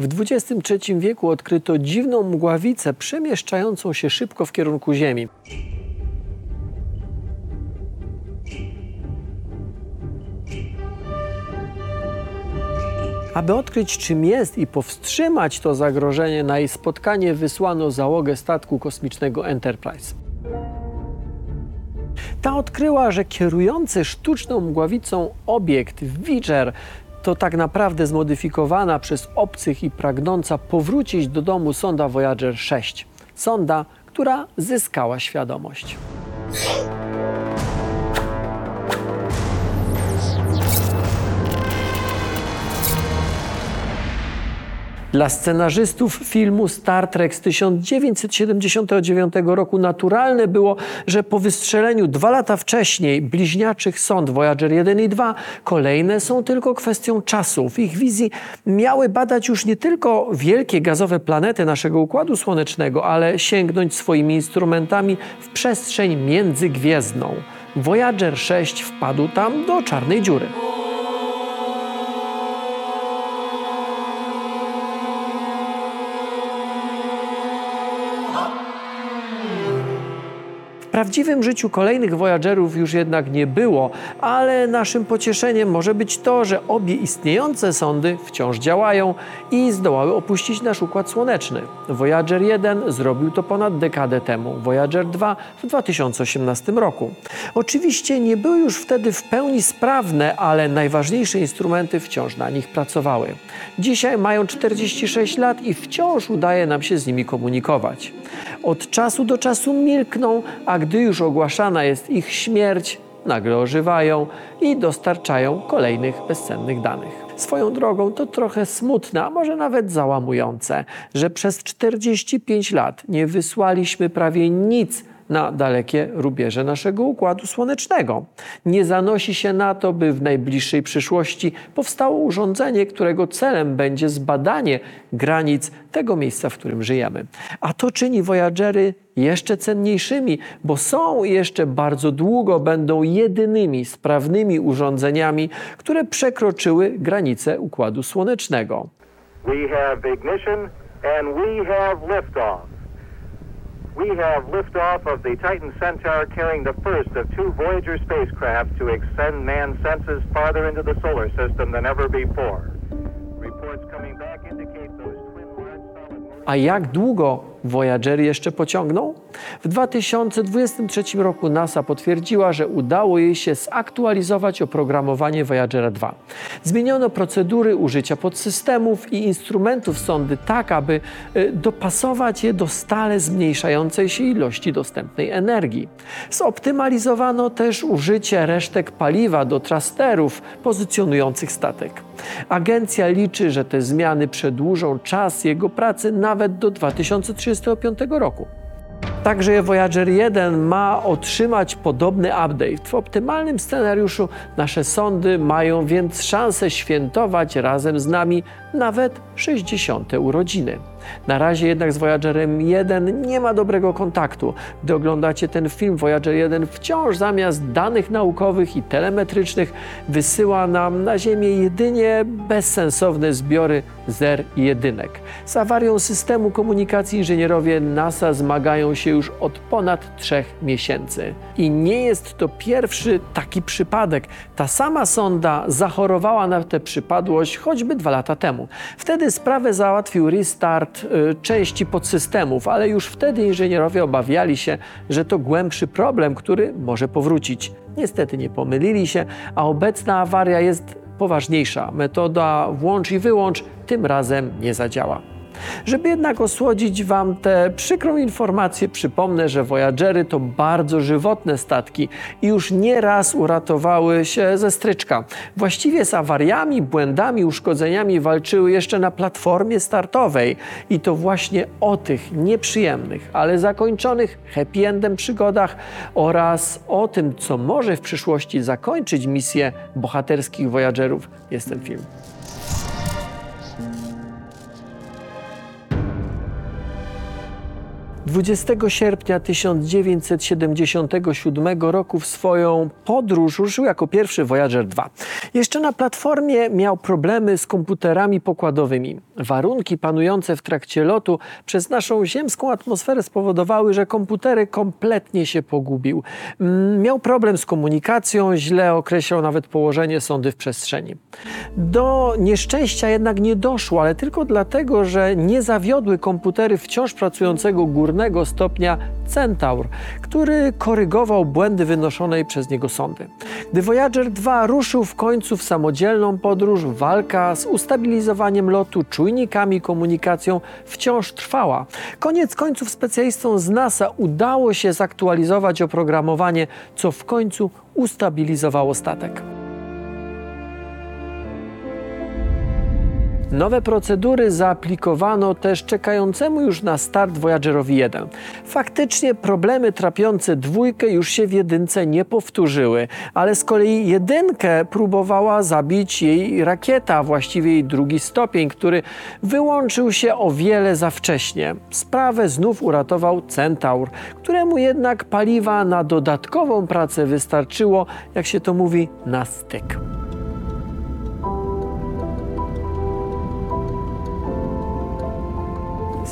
W XXIII wieku odkryto dziwną mgławicę przemieszczającą się szybko w kierunku Ziemi. Aby odkryć, czym jest i powstrzymać to zagrożenie, na jej spotkanie wysłano załogę statku kosmicznego Enterprise. Ta odkryła, że kierujący sztuczną mgławicą obiekt Witcher to tak naprawdę zmodyfikowana przez obcych i pragnąca powrócić do domu sonda Voyager 6. Sonda, która zyskała świadomość. Dla scenarzystów filmu Star Trek z 1979 roku naturalne było, że po wystrzeleniu dwa lata wcześniej bliźniaczych sond Voyager 1 i 2 kolejne są tylko kwestią czasu. W ich wizji miały badać już nie tylko wielkie gazowe planety naszego Układu Słonecznego, ale sięgnąć swoimi instrumentami w przestrzeń międzygwiezdną. Voyager 6 wpadł tam do czarnej dziury. Prawdziwym życiu kolejnych Voyagerów już jednak nie było, ale naszym pocieszeniem może być to, że obie istniejące sondy wciąż działają i zdołały opuścić nasz Układ Słoneczny. Voyager 1 zrobił to ponad dekadę temu, Voyager 2 w 2018 roku. Oczywiście nie były już wtedy w pełni sprawne, ale najważniejsze instrumenty wciąż na nich pracowały. Dzisiaj mają 46 lat i wciąż udaje nam się z nimi komunikować. Od czasu do czasu milkną, a gdy już ogłaszana jest ich śmierć, nagle ożywają i dostarczają kolejnych bezcennych danych. Swoją drogą to trochę smutne, a może nawet załamujące, że przez 45 lat nie wysłaliśmy prawie nic na dalekie rubieże naszego Układu Słonecznego. Nie zanosi się na to, by w najbliższej przyszłości powstało urządzenie, którego celem będzie zbadanie granic tego miejsca, w którym żyjemy. A to czyni Voyagery jeszcze cenniejszymi, bo są jeszcze bardzo długo będą jedynymi sprawnymi urządzeniami, które przekroczyły granice Układu Słonecznego. We have ignition and we have liftoff. We have liftoff of the Titan Centaur carrying the first of two Voyager spacecraft to extend man's senses farther into the solar system than ever before. Reports coming back indicate those twin large solid A jak długo Voyagery jeszcze pociągną? W 2023 roku NASA potwierdziła, że udało jej się zaktualizować oprogramowanie Voyagera 2. Zmieniono procedury użycia podsystemów i instrumentów sondy tak, aby y, dopasować je do stale zmniejszającej się ilości dostępnej energii. Zoptymalizowano też użycie resztek paliwa do trasterów pozycjonujących statek. Agencja liczy, że te zmiany przedłużą czas jego pracy nawet do 2035 roku. Także Voyager 1 ma otrzymać podobny update. W optymalnym scenariuszu nasze sondy mają więc szansę świętować razem z nami nawet 60. urodziny. Na razie jednak z Voyagerem 1 nie ma dobrego kontaktu. Gdy oglądacie ten film, Voyager 1 wciąż zamiast danych naukowych i telemetrycznych wysyła nam na Ziemię jedynie bezsensowne zbiory zer i jedynek. Z awarią systemu komunikacji inżynierowie NASA zmagają się już od ponad trzech miesięcy. I nie jest to pierwszy taki przypadek. Ta sama sonda zachorowała na tę przypadłość choćby dwa lata temu. Wtedy sprawę załatwił restart y, części podsystemów, ale już wtedy inżynierowie obawiali się, że to głębszy problem, który może powrócić. Niestety nie pomylili się, a obecna awaria jest poważniejsza. Metoda włącz i wyłącz tym razem nie zadziała. Żeby jednak osłodzić Wam tę przykrą informację, przypomnę, że Voyagery to bardzo żywotne statki i już nie raz uratowały się ze stryczka. Właściwie z awariami, błędami, uszkodzeniami walczyły jeszcze na platformie startowej i to właśnie o tych nieprzyjemnych, ale zakończonych happy endem przygodach oraz o tym, co może w przyszłości zakończyć misję bohaterskich Voyagerów jest ten film. 20 sierpnia 1977 roku w swoją podróż ruszył jako pierwszy Voyager 2. Jeszcze na platformie miał problemy z komputerami pokładowymi. Warunki panujące w trakcie lotu przez naszą ziemską atmosferę spowodowały, że komputery kompletnie się pogubił. Mm, Miał problem z komunikacją, źle określał nawet położenie sondy w przestrzeni. Do nieszczęścia jednak nie doszło, ale tylko dlatego, że nie zawiodły komputery wciąż pracującego górnego stopnia Centaur, który korygował błędy wynoszonej przez niego sondy. Gdy Voyager 2 ruszył w końcu w samodzielną podróż, walka z ustabilizowaniem lotu, czujnikami, komunikacją wciąż trwała. Koniec końców specjalistom z NASA udało się zaktualizować oprogramowanie, co w końcu ustabilizowało statek. Nowe procedury zaaplikowano też czekającemu już na start Voyagerowi 1. Faktycznie problemy trapiące dwójkę już się w jedynce nie powtórzyły, ale z kolei jedynkę próbowała zabić jej rakieta, właściwie jej drugi stopień, który wyłączył się o wiele za wcześnie. Sprawę znów uratował Centaur, któremu jednak paliwa na dodatkową pracę wystarczyło, jak się to mówi, na styk.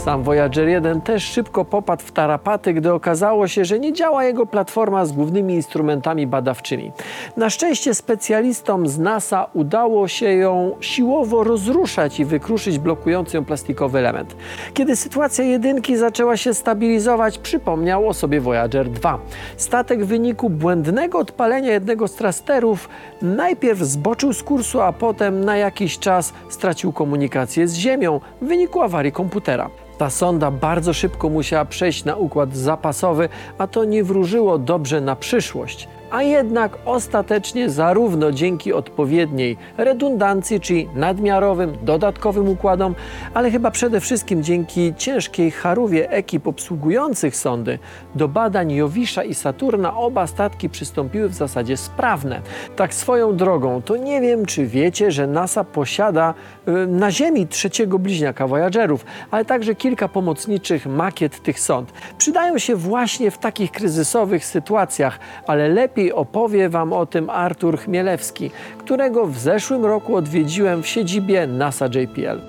Sam Voyager 1 też szybko popadł w tarapaty, gdy okazało się, że nie działa jego platforma z głównymi instrumentami badawczymi. Na szczęście specjalistom z NASA udało się ją siłowo rozruszać i wykruszyć blokujący ją plastikowy element. Kiedy sytuacja jedynki zaczęła się stabilizować, przypomniał o sobie Voyager 2. Statek w wyniku błędnego odpalenia jednego z trasterów najpierw zboczył z kursu, a potem na jakiś czas stracił komunikację z Ziemią w wyniku awarii komputera. Ta sonda bardzo szybko musiała przejść na układ zapasowy, a to nie wróżyło dobrze na przyszłość. A jednak ostatecznie zarówno dzięki odpowiedniej redundancji, czyli nadmiarowym, dodatkowym układom, ale chyba przede wszystkim dzięki ciężkiej charówie ekip obsługujących sondy, do badań Jowisza i Saturna oba statki przystąpiły w zasadzie sprawne. Tak swoją drogą, to nie wiem, czy wiecie, że NASA posiada y, na Ziemi trzeciego bliźniaka Voyagerów, ale także kilka pomocniczych makiet tych sond. Przydają się właśnie w takich kryzysowych sytuacjach, ale lepiej opowie Wam o tym Artur Chmielewski, którego w zeszłym roku odwiedziłem w siedzibie NASA JPL.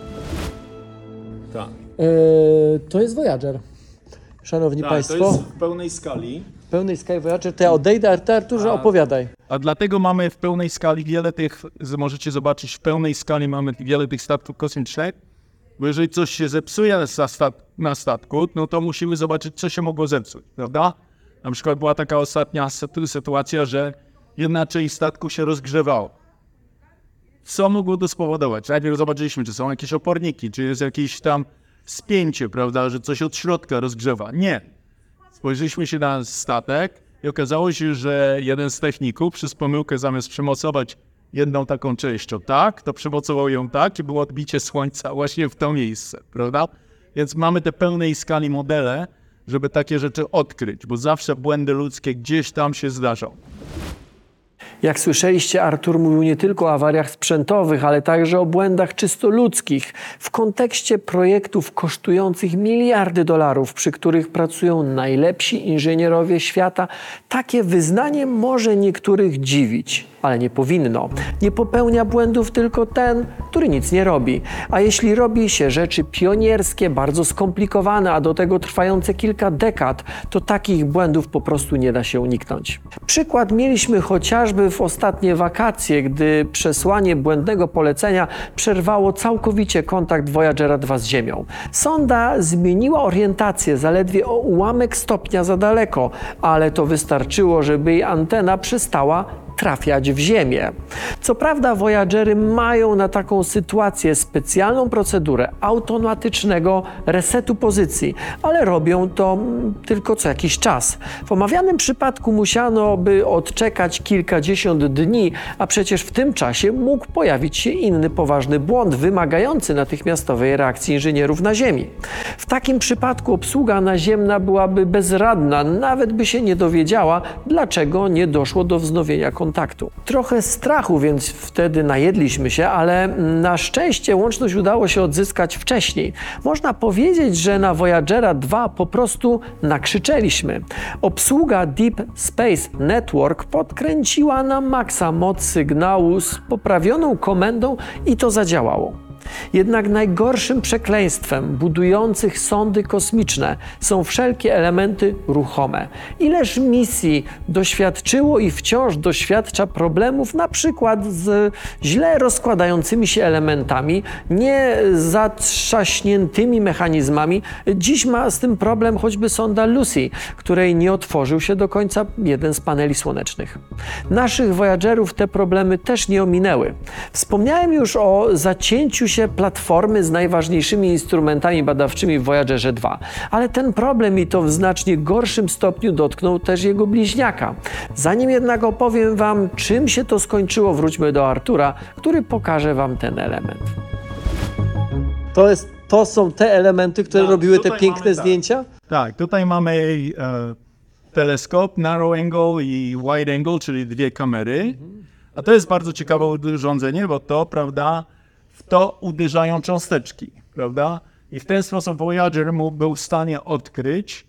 Tak. to jest Voyager. Szanowni tak, Państwo, to jest w pełnej skali. pełnej Sky Voyager. To ja odejdę, Ty Arturze, A- opowiadaj. A dlatego mamy w pełnej skali wiele tych, możecie zobaczyć, w pełnej skali mamy wiele tych statków kosmicznych, bo jeżeli coś się zepsuje na, stat- na statku, no to musimy zobaczyć, co się mogło zepsuć, prawda? Na przykład była taka ostatnia sytu- sytuacja, że jedna część statku się rozgrzewało. Co mogło to spowodować? Najpierw zobaczyliśmy, czy są jakieś oporniki, czy jest jakieś tam spięcie, prawda, że coś od środka rozgrzewa. Nie. Spojrzeliśmy się na statek i okazało się, że jeden z techników przez pomyłkę zamiast przymocować jedną taką częścią tak, to przymocował ją tak i było odbicie słońca właśnie w to miejsce, prawda? Więc mamy te pełnej skali modele, żeby takie rzeczy odkryć, bo zawsze błędy ludzkie gdzieś tam się zdarzą. Jak słyszeliście, Artur mówił nie tylko o awariach sprzętowych, ale także o błędach czysto ludzkich w kontekście projektów kosztujących miliardy dolarów, przy których pracują najlepsi inżynierowie świata. Takie wyznanie może niektórych dziwić, ale nie powinno. Nie popełnia błędów tylko ten, który nic nie robi. A jeśli robi się rzeczy pionierskie, bardzo skomplikowane, a do tego trwające kilka dekad, to takich błędów po prostu nie da się uniknąć. Przykład mieliśmy chociażby w ostatnie wakacje, gdy przesłanie błędnego polecenia przerwało całkowicie kontakt Voyagera 2 z Ziemią. Sonda zmieniła orientację zaledwie o ułamek stopnia za daleko, ale to wystarczyło, żeby jej antena przestała trafiać w ziemię. Co prawda Voyagery mają na taką sytuację specjalną procedurę automatycznego resetu pozycji, ale robią to mm, tylko co jakiś czas. W omawianym przypadku musiano by odczekać kilkadziesiąt dni, a przecież w tym czasie mógł pojawić się inny poważny błąd wymagający natychmiastowej reakcji inżynierów na Ziemi. W takim przypadku obsługa naziemna byłaby bezradna, nawet by się nie dowiedziała, dlaczego nie doszło do wznowienia kontaktu kontaktu. Trochę strachu, więc wtedy najedliśmy się, ale na szczęście łączność udało się odzyskać wcześniej. Można powiedzieć, że na Voyagera 2 po prostu nakrzyczeliśmy. Obsługa Deep Space Network podkręciła na maksa moc sygnału z poprawioną komendą i to zadziałało. Jednak najgorszym przekleństwem budujących sondy kosmiczne są wszelkie elementy ruchome. Ileż misji doświadczyło i wciąż doświadcza problemów, na przykład z źle rozkładającymi się elementami, nie zatrzaśniętymi mechanizmami. Dziś ma z tym problem choćby sonda Lucy, której nie otworzył się do końca jeden z paneli słonecznych. Naszych Voyagerów te problemy też nie ominęły. Wspomniałem już o zacięciu się platformy z najważniejszymi instrumentami badawczymi w Voyagerze 2, ale ten problem i to w znacznie gorszym stopniu dotknął też jego bliźniaka. Zanim jednak opowiem Wam, czym się to skończyło, wróćmy do Artura, który pokaże Wam ten element. To, jest, to są te elementy, które Tak, robiły te piękne mamy tak. zdjęcia? Tak, tutaj mamy e, teleskop, narrow angle i wide angle, czyli dwie kamery. A to jest bardzo ciekawe urządzenie, bo to, prawda, w to uderzają cząsteczki, prawda? I w ten sposób Voyager mógł, był w stanie odkryć,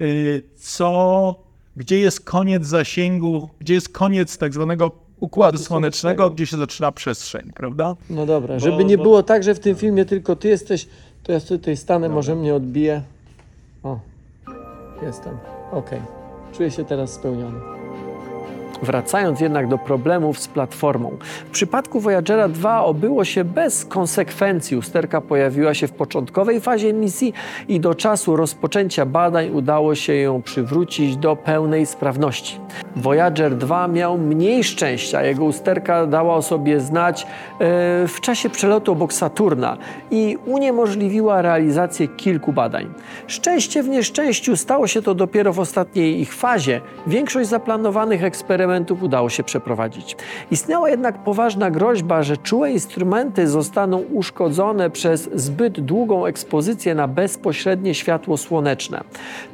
y, co, gdzie jest koniec zasięgu, gdzie jest koniec tak zwanego układu słonecznego, gdzie się zaczyna przestrzeń, prawda? No dobra, żeby nie bo- było tak, że w tym filmie tylko ty jesteś, to ja tutaj stanę, może mnie odbije. O, jestem. Okej. Czuję się teraz spełniony. Wracając jednak do problemów z platformą. W przypadku Voyagera 2 obyło się bez konsekwencji. Usterka pojawiła się w początkowej fazie misji i do czasu rozpoczęcia badań udało się ją przywrócić do pełnej sprawności. Voyager 2 miał mniej szczęścia. Jego usterka dała o sobie znać e, w czasie przelotu obok Saturna i uniemożliwiła realizację kilku badań. Szczęście w nieszczęściu stało się to dopiero w ostatniej ich fazie. Większość zaplanowanych eksperymentów udało się przeprowadzić. Istniała jednak poważna groźba, że czułe instrumenty zostaną uszkodzone przez zbyt długą ekspozycję na bezpośrednie światło słoneczne.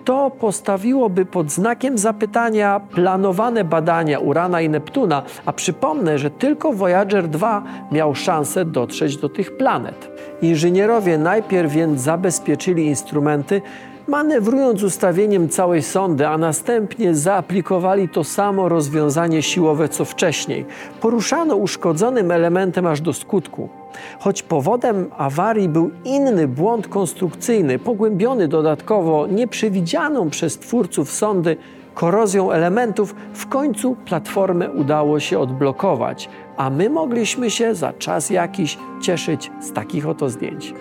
To postawiłoby pod znakiem zapytania planowane badania Urana i Neptuna, a przypomnę, że tylko Voyager 2 miał szansę dotrzeć do tych planet. Inżynierowie najpierw więc zabezpieczyli instrumenty, manewrując ustawieniem całej sondy, a następnie zaaplikowali to samo rozwiązanie siłowe co wcześniej. Poruszano uszkodzonym elementem aż do skutku. Choć powodem awarii był inny błąd konstrukcyjny, pogłębiony dodatkowo nieprzewidzianą przez twórców sondy korozją elementów, w końcu platformę udało się odblokować, a my mogliśmy się za czas jakiś cieszyć z takich oto zdjęć.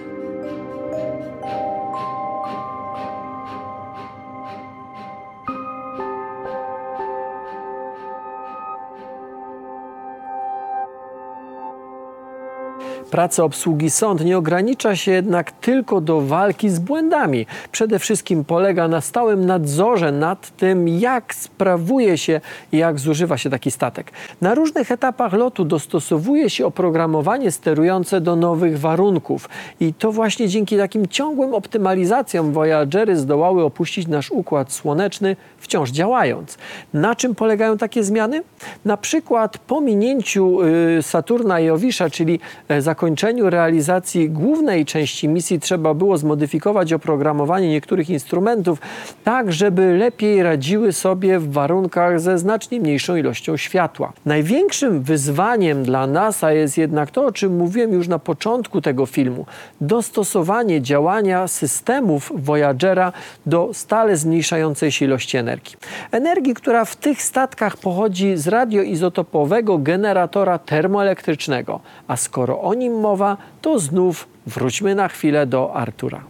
Praca obsługi sąd nie ogranicza się jednak tylko do walki z błędami. Przede wszystkim polega na stałym nadzorze nad tym, jak sprawuje się i jak zużywa się taki statek. Na różnych etapach lotu dostosowuje się oprogramowanie sterujące do nowych warunków. I to właśnie dzięki takim ciągłym optymalizacjom Voyagery zdołały opuścić nasz układ słoneczny, wciąż działając. Na czym polegają takie zmiany? Na przykład po minięciu y, Saturna i Jowisza, czyli e, zakończeniu realizacji głównej części misji, trzeba było zmodyfikować oprogramowanie niektórych instrumentów, tak żeby lepiej radziły sobie w warunkach ze znacznie mniejszą ilością światła. Największym wyzwaniem dla NASA jest jednak to, o czym mówiłem już na początku tego filmu: dostosowanie działania systemów Voyagera do stale zmniejszającej się ilości energii. Energii, która w tych statkach pochodzi z radioizotopowego generatora termoelektrycznego. A skoro o nim mowa, to znów wróćmy na chwilę do Artura.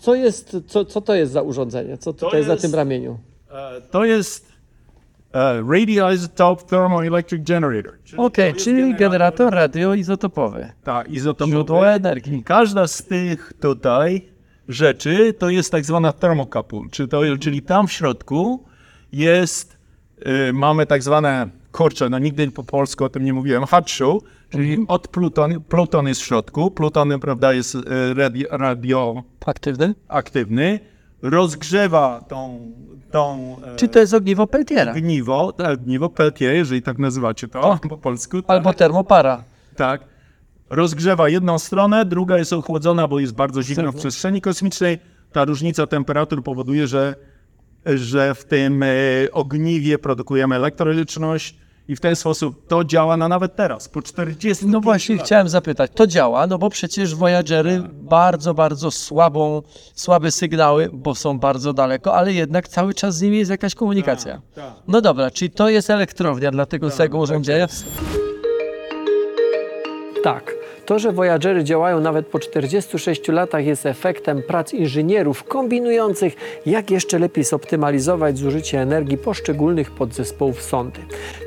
Co, jest, co, co to jest za urządzenie? Co tutaj jest na jest- tym ramieniu? E, To jest e, radioisotope thermoelectric generator. Czyli Okej, to jest czyli generator radioizotopowy. Tak, izotopowy. Źródło energii. Każda z tych tutaj rzeczy to jest tak zwana thermocouple, czyli, to, czyli tam w środku jest, y, mamy tak zwane, kurczę, no nigdy po polsku o tym nie mówiłem, hot show, czyli od pluton, pluton jest w środku, pluton, prawda, jest y, radio, radioaktywny, Aktywny? rozgrzewa tą, tą e, Czy to jest ogniwo Peltiera? ogniwo, tak, ogniwo Peltier, jeżeli tak nazywacie to po polsku. tak? Albo termopara. Tak. Rozgrzewa jedną stronę, druga jest ochłodzona, bo jest bardzo zimno w przestrzeni kosmicznej. Ta różnica temperatur powoduje, że, że w tym e, ogniwie produkujemy elektryczność i w ten sposób to działa na nawet teraz, po 40 No właśnie chciałem zapytać, to działa, no bo przecież Voyagery bardzo, bardzo słabą, słabe sygnały, bo są bardzo daleko, ale jednak cały czas z nimi jest jakaś komunikacja. tak. No dobra, czyli to jest elektrownia dla tego całego urządzenia? Tak. To, że Voyagery działają nawet po 46 latach jest efektem prac inżynierów kombinujących, jak jeszcze lepiej zoptymalizować zużycie energii poszczególnych podzespołów sondy.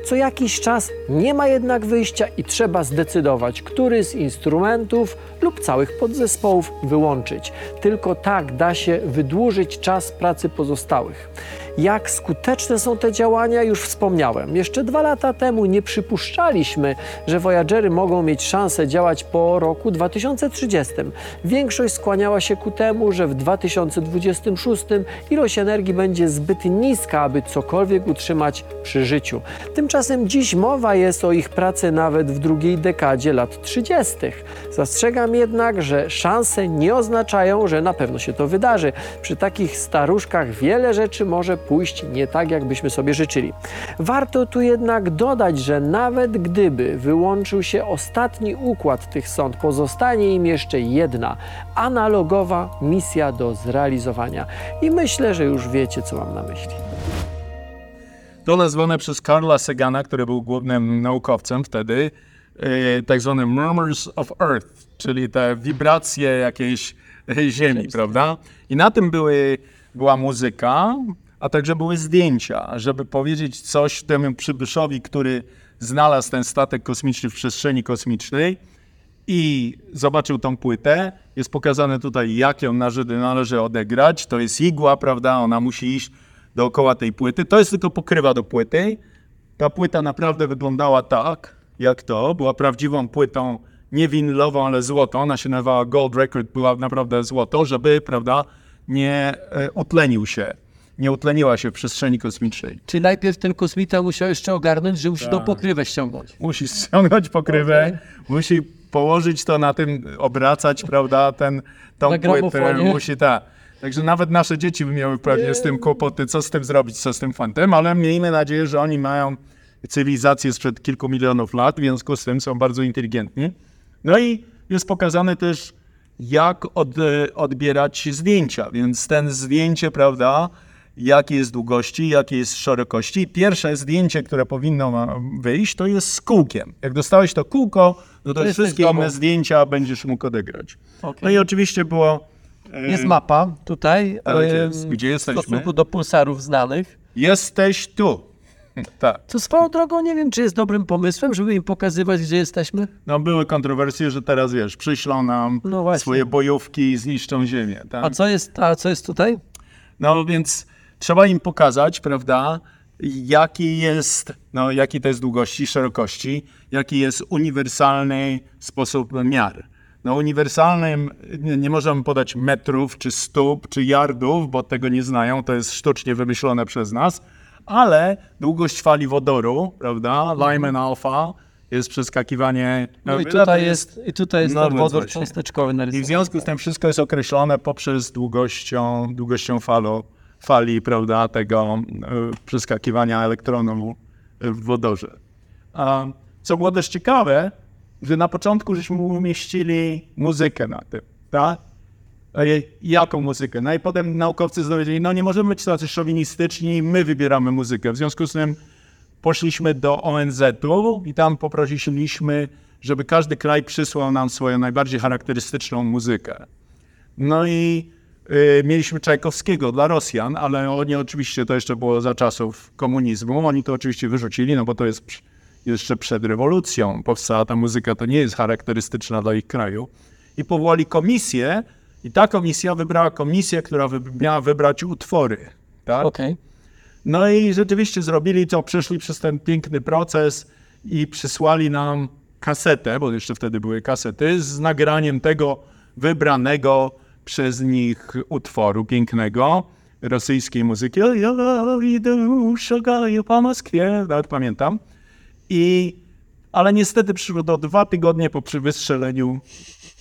Co jakiś czas nie ma jednak wyjścia i trzeba zdecydować, który z instrumentów lub całych podzespołów wyłączyć. Tylko tak da się wydłużyć czas pracy pozostałych. Jak skuteczne są te działania, już wspomniałem. Jeszcze dwa lata temu nie przypuszczaliśmy, że Voyagery mogą mieć szansę działać po roku 2030. Większość skłaniała się ku temu, że w 2026 ilość energii będzie zbyt niska, aby cokolwiek utrzymać przy życiu. Tymczasem dziś mowa jest o ich pracy nawet w drugiej dekadzie lat 30. Zastrzegam jednak, że szanse nie oznaczają, że na pewno się to wydarzy. Przy takich staruszkach wiele rzeczy może pójść nie tak, jakbyśmy sobie życzyli. Warto tu jednak dodać, że nawet gdyby wyłączył się ostatni układ tych sąd, pozostanie im jeszcze jedna analogowa misja do zrealizowania. I myślę, że już wiecie, co mam na myśli. To nazwane przez Karla Sagana, który był głównym naukowcem wtedy, e, tak zwane murmurs of earth, czyli te wibracje jakiejś e, ziemi, prawda? I na tym były, była muzyka, a także były zdjęcia, żeby powiedzieć coś temu przybyszowi, który znalazł ten statek kosmiczny w przestrzeni kosmicznej i zobaczył tą płytę. Jest pokazane tutaj, jak ją należy, odegrać. To jest igła, prawda? Ona musi iść dookoła tej płyty. To jest tylko pokrywa do płyty. Ta płyta naprawdę wyglądała tak, jak to. Była prawdziwą płytą, nie winylową, ale złotą. Ona się nazywała Gold Record, była naprawdę złoto, żeby, prawda, nie e, utlenił się. Nie utleniła się w przestrzeni kosmicznej. Czyli najpierw ten kosmita musiał jeszcze ogarnąć, że musi tą Tak. pokrywę ściągnąć. Musi ściągnąć pokrywę, musi położyć to na tym, obracać, prawda, ten, tą Na płytę, musi tak. Także nawet nasze dzieci by miały pewnie z tym kłopoty, co z tym zrobić, co z tym fantem, ale miejmy nadzieję, że oni mają cywilizację sprzed kilku milionów lat, w związku z tym są bardzo inteligentni. No i jest pokazane też, jak od, odbierać zdjęcia, więc ten zdjęcie, prawda, jakie jest długości, jakie jest szerokości. Pierwsze zdjęcie, które powinno wyjść, to jest z kółkiem. Jak dostałeś to kółko, no to, jesteś wszystkie w domu. inne zdjęcia będziesz mógł odegrać. Okej. No i oczywiście było... e, Jest mapa tutaj, em, jest. Gdzie w jesteśmy? stosunku do pulsarów znanych. Jesteś tu. Tak. Co swoją drogą nie wiem, czy jest dobrym pomysłem, żeby im pokazywać, gdzie jesteśmy. No były kontrowersje, że teraz wiesz, przyślą nam No swoje bojówki i zniszczą ziemię. Tak? A co jest, a co jest tutaj? No więc trzeba im pokazać, prawda, jaki jest, no jaki to jest długości, szerokości, jaki jest uniwersalny sposób miar. No uniwersalnym nie, nie możemy podać metrów, czy stóp, czy yardów, bo tego nie znają, to jest sztucznie wymyślone przez nas, ale długość fali wodoru, prawda, Lyman alpha, jest przeskakiwanie... No i ile tutaj to jest, i tutaj jest No wodór cząsteczkowy i w narysowany. związku z tym wszystko jest określone poprzez długością, długością falo, fali, prawda, tego e, przeskakiwania elektronu w wodorze. Co było też ciekawe, że na początku żeśmy umieścili muzykę na tym, tak? E, Jaką muzykę? No i potem naukowcy dowiedzieli, no nie możemy być tacy szowinistyczni, my wybieramy muzykę. W związku z tym poszliśmy do ONZ-u i tam poprosiliśmy, żeby każdy kraj przysłał nam swoją najbardziej charakterystyczną muzykę. No i mieliśmy Czajkowskiego dla Rosjan, ale oni oczywiście, to jeszcze było za czasów komunizmu, oni to oczywiście wyrzucili, no bo to jest jeszcze przed rewolucją powstała ta muzyka, to nie jest charakterystyczna dla ich kraju. I powołali komisję i ta komisja wybrała komisję, która miała wybrać utwory. Tak? Okej. No i rzeczywiście zrobili to, przeszli przez ten piękny proces i przysłali nam kasetę, bo jeszcze wtedy były kasety, z nagraniem tego wybranego przez nich utworu pięknego rosyjskiej muzyki. Idę, szagaję po Moskwie, nawet pamiętam. I, ale niestety przyszło to dwa tygodnie po wystrzeleniu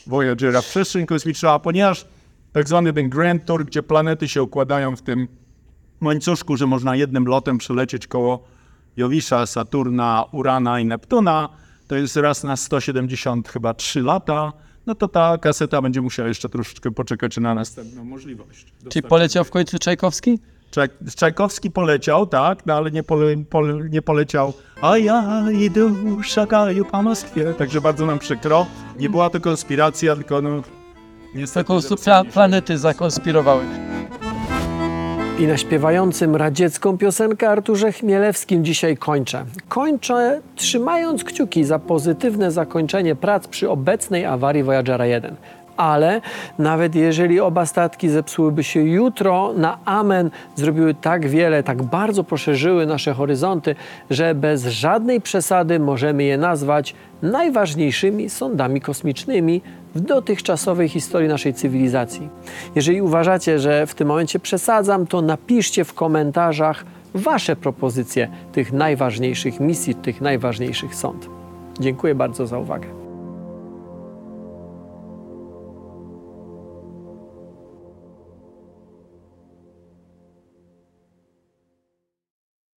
Voyagera w przestrzeń kosmiczną, a ponieważ tak zwany ten Grand Tour, gdzie planety się układają w tym łańcuszku, że można jednym lotem przelecieć koło Jowisza, Saturna, Urana i Neptuna, to jest raz na 170 chyba 3 lata, no to ta kaseta będzie musiała jeszcze troszeczkę poczekać na następną możliwość. Czyli poleciał w końcu Czajkowski? Czaj- Czajkowski poleciał, tak, no ale nie, pole, pole, nie poleciał a ja idę, szagaju po Moskwie, także bardzo nam przykro. Nie była to konspiracja, tylko no niestety... Pla- planety zakonspirowały. I na śpiewającym radziecką piosenkę Arturze Chmielewskim dzisiaj kończę. Kończę trzymając kciuki za pozytywne zakończenie prac przy obecnej awarii Voyagera 1. Ale nawet jeżeli oba statki zepsułyby się jutro, na amen zrobiły tak wiele, tak bardzo poszerzyły nasze horyzonty, że bez żadnej przesady możemy je nazwać najważniejszymi sondami kosmicznymi w dotychczasowej historii naszej cywilizacji. Jeżeli uważacie, że w tym momencie przesadzam, to napiszcie w komentarzach Wasze propozycje tych najważniejszych misji, tych najważniejszych sąd. Dziękuję bardzo za uwagę.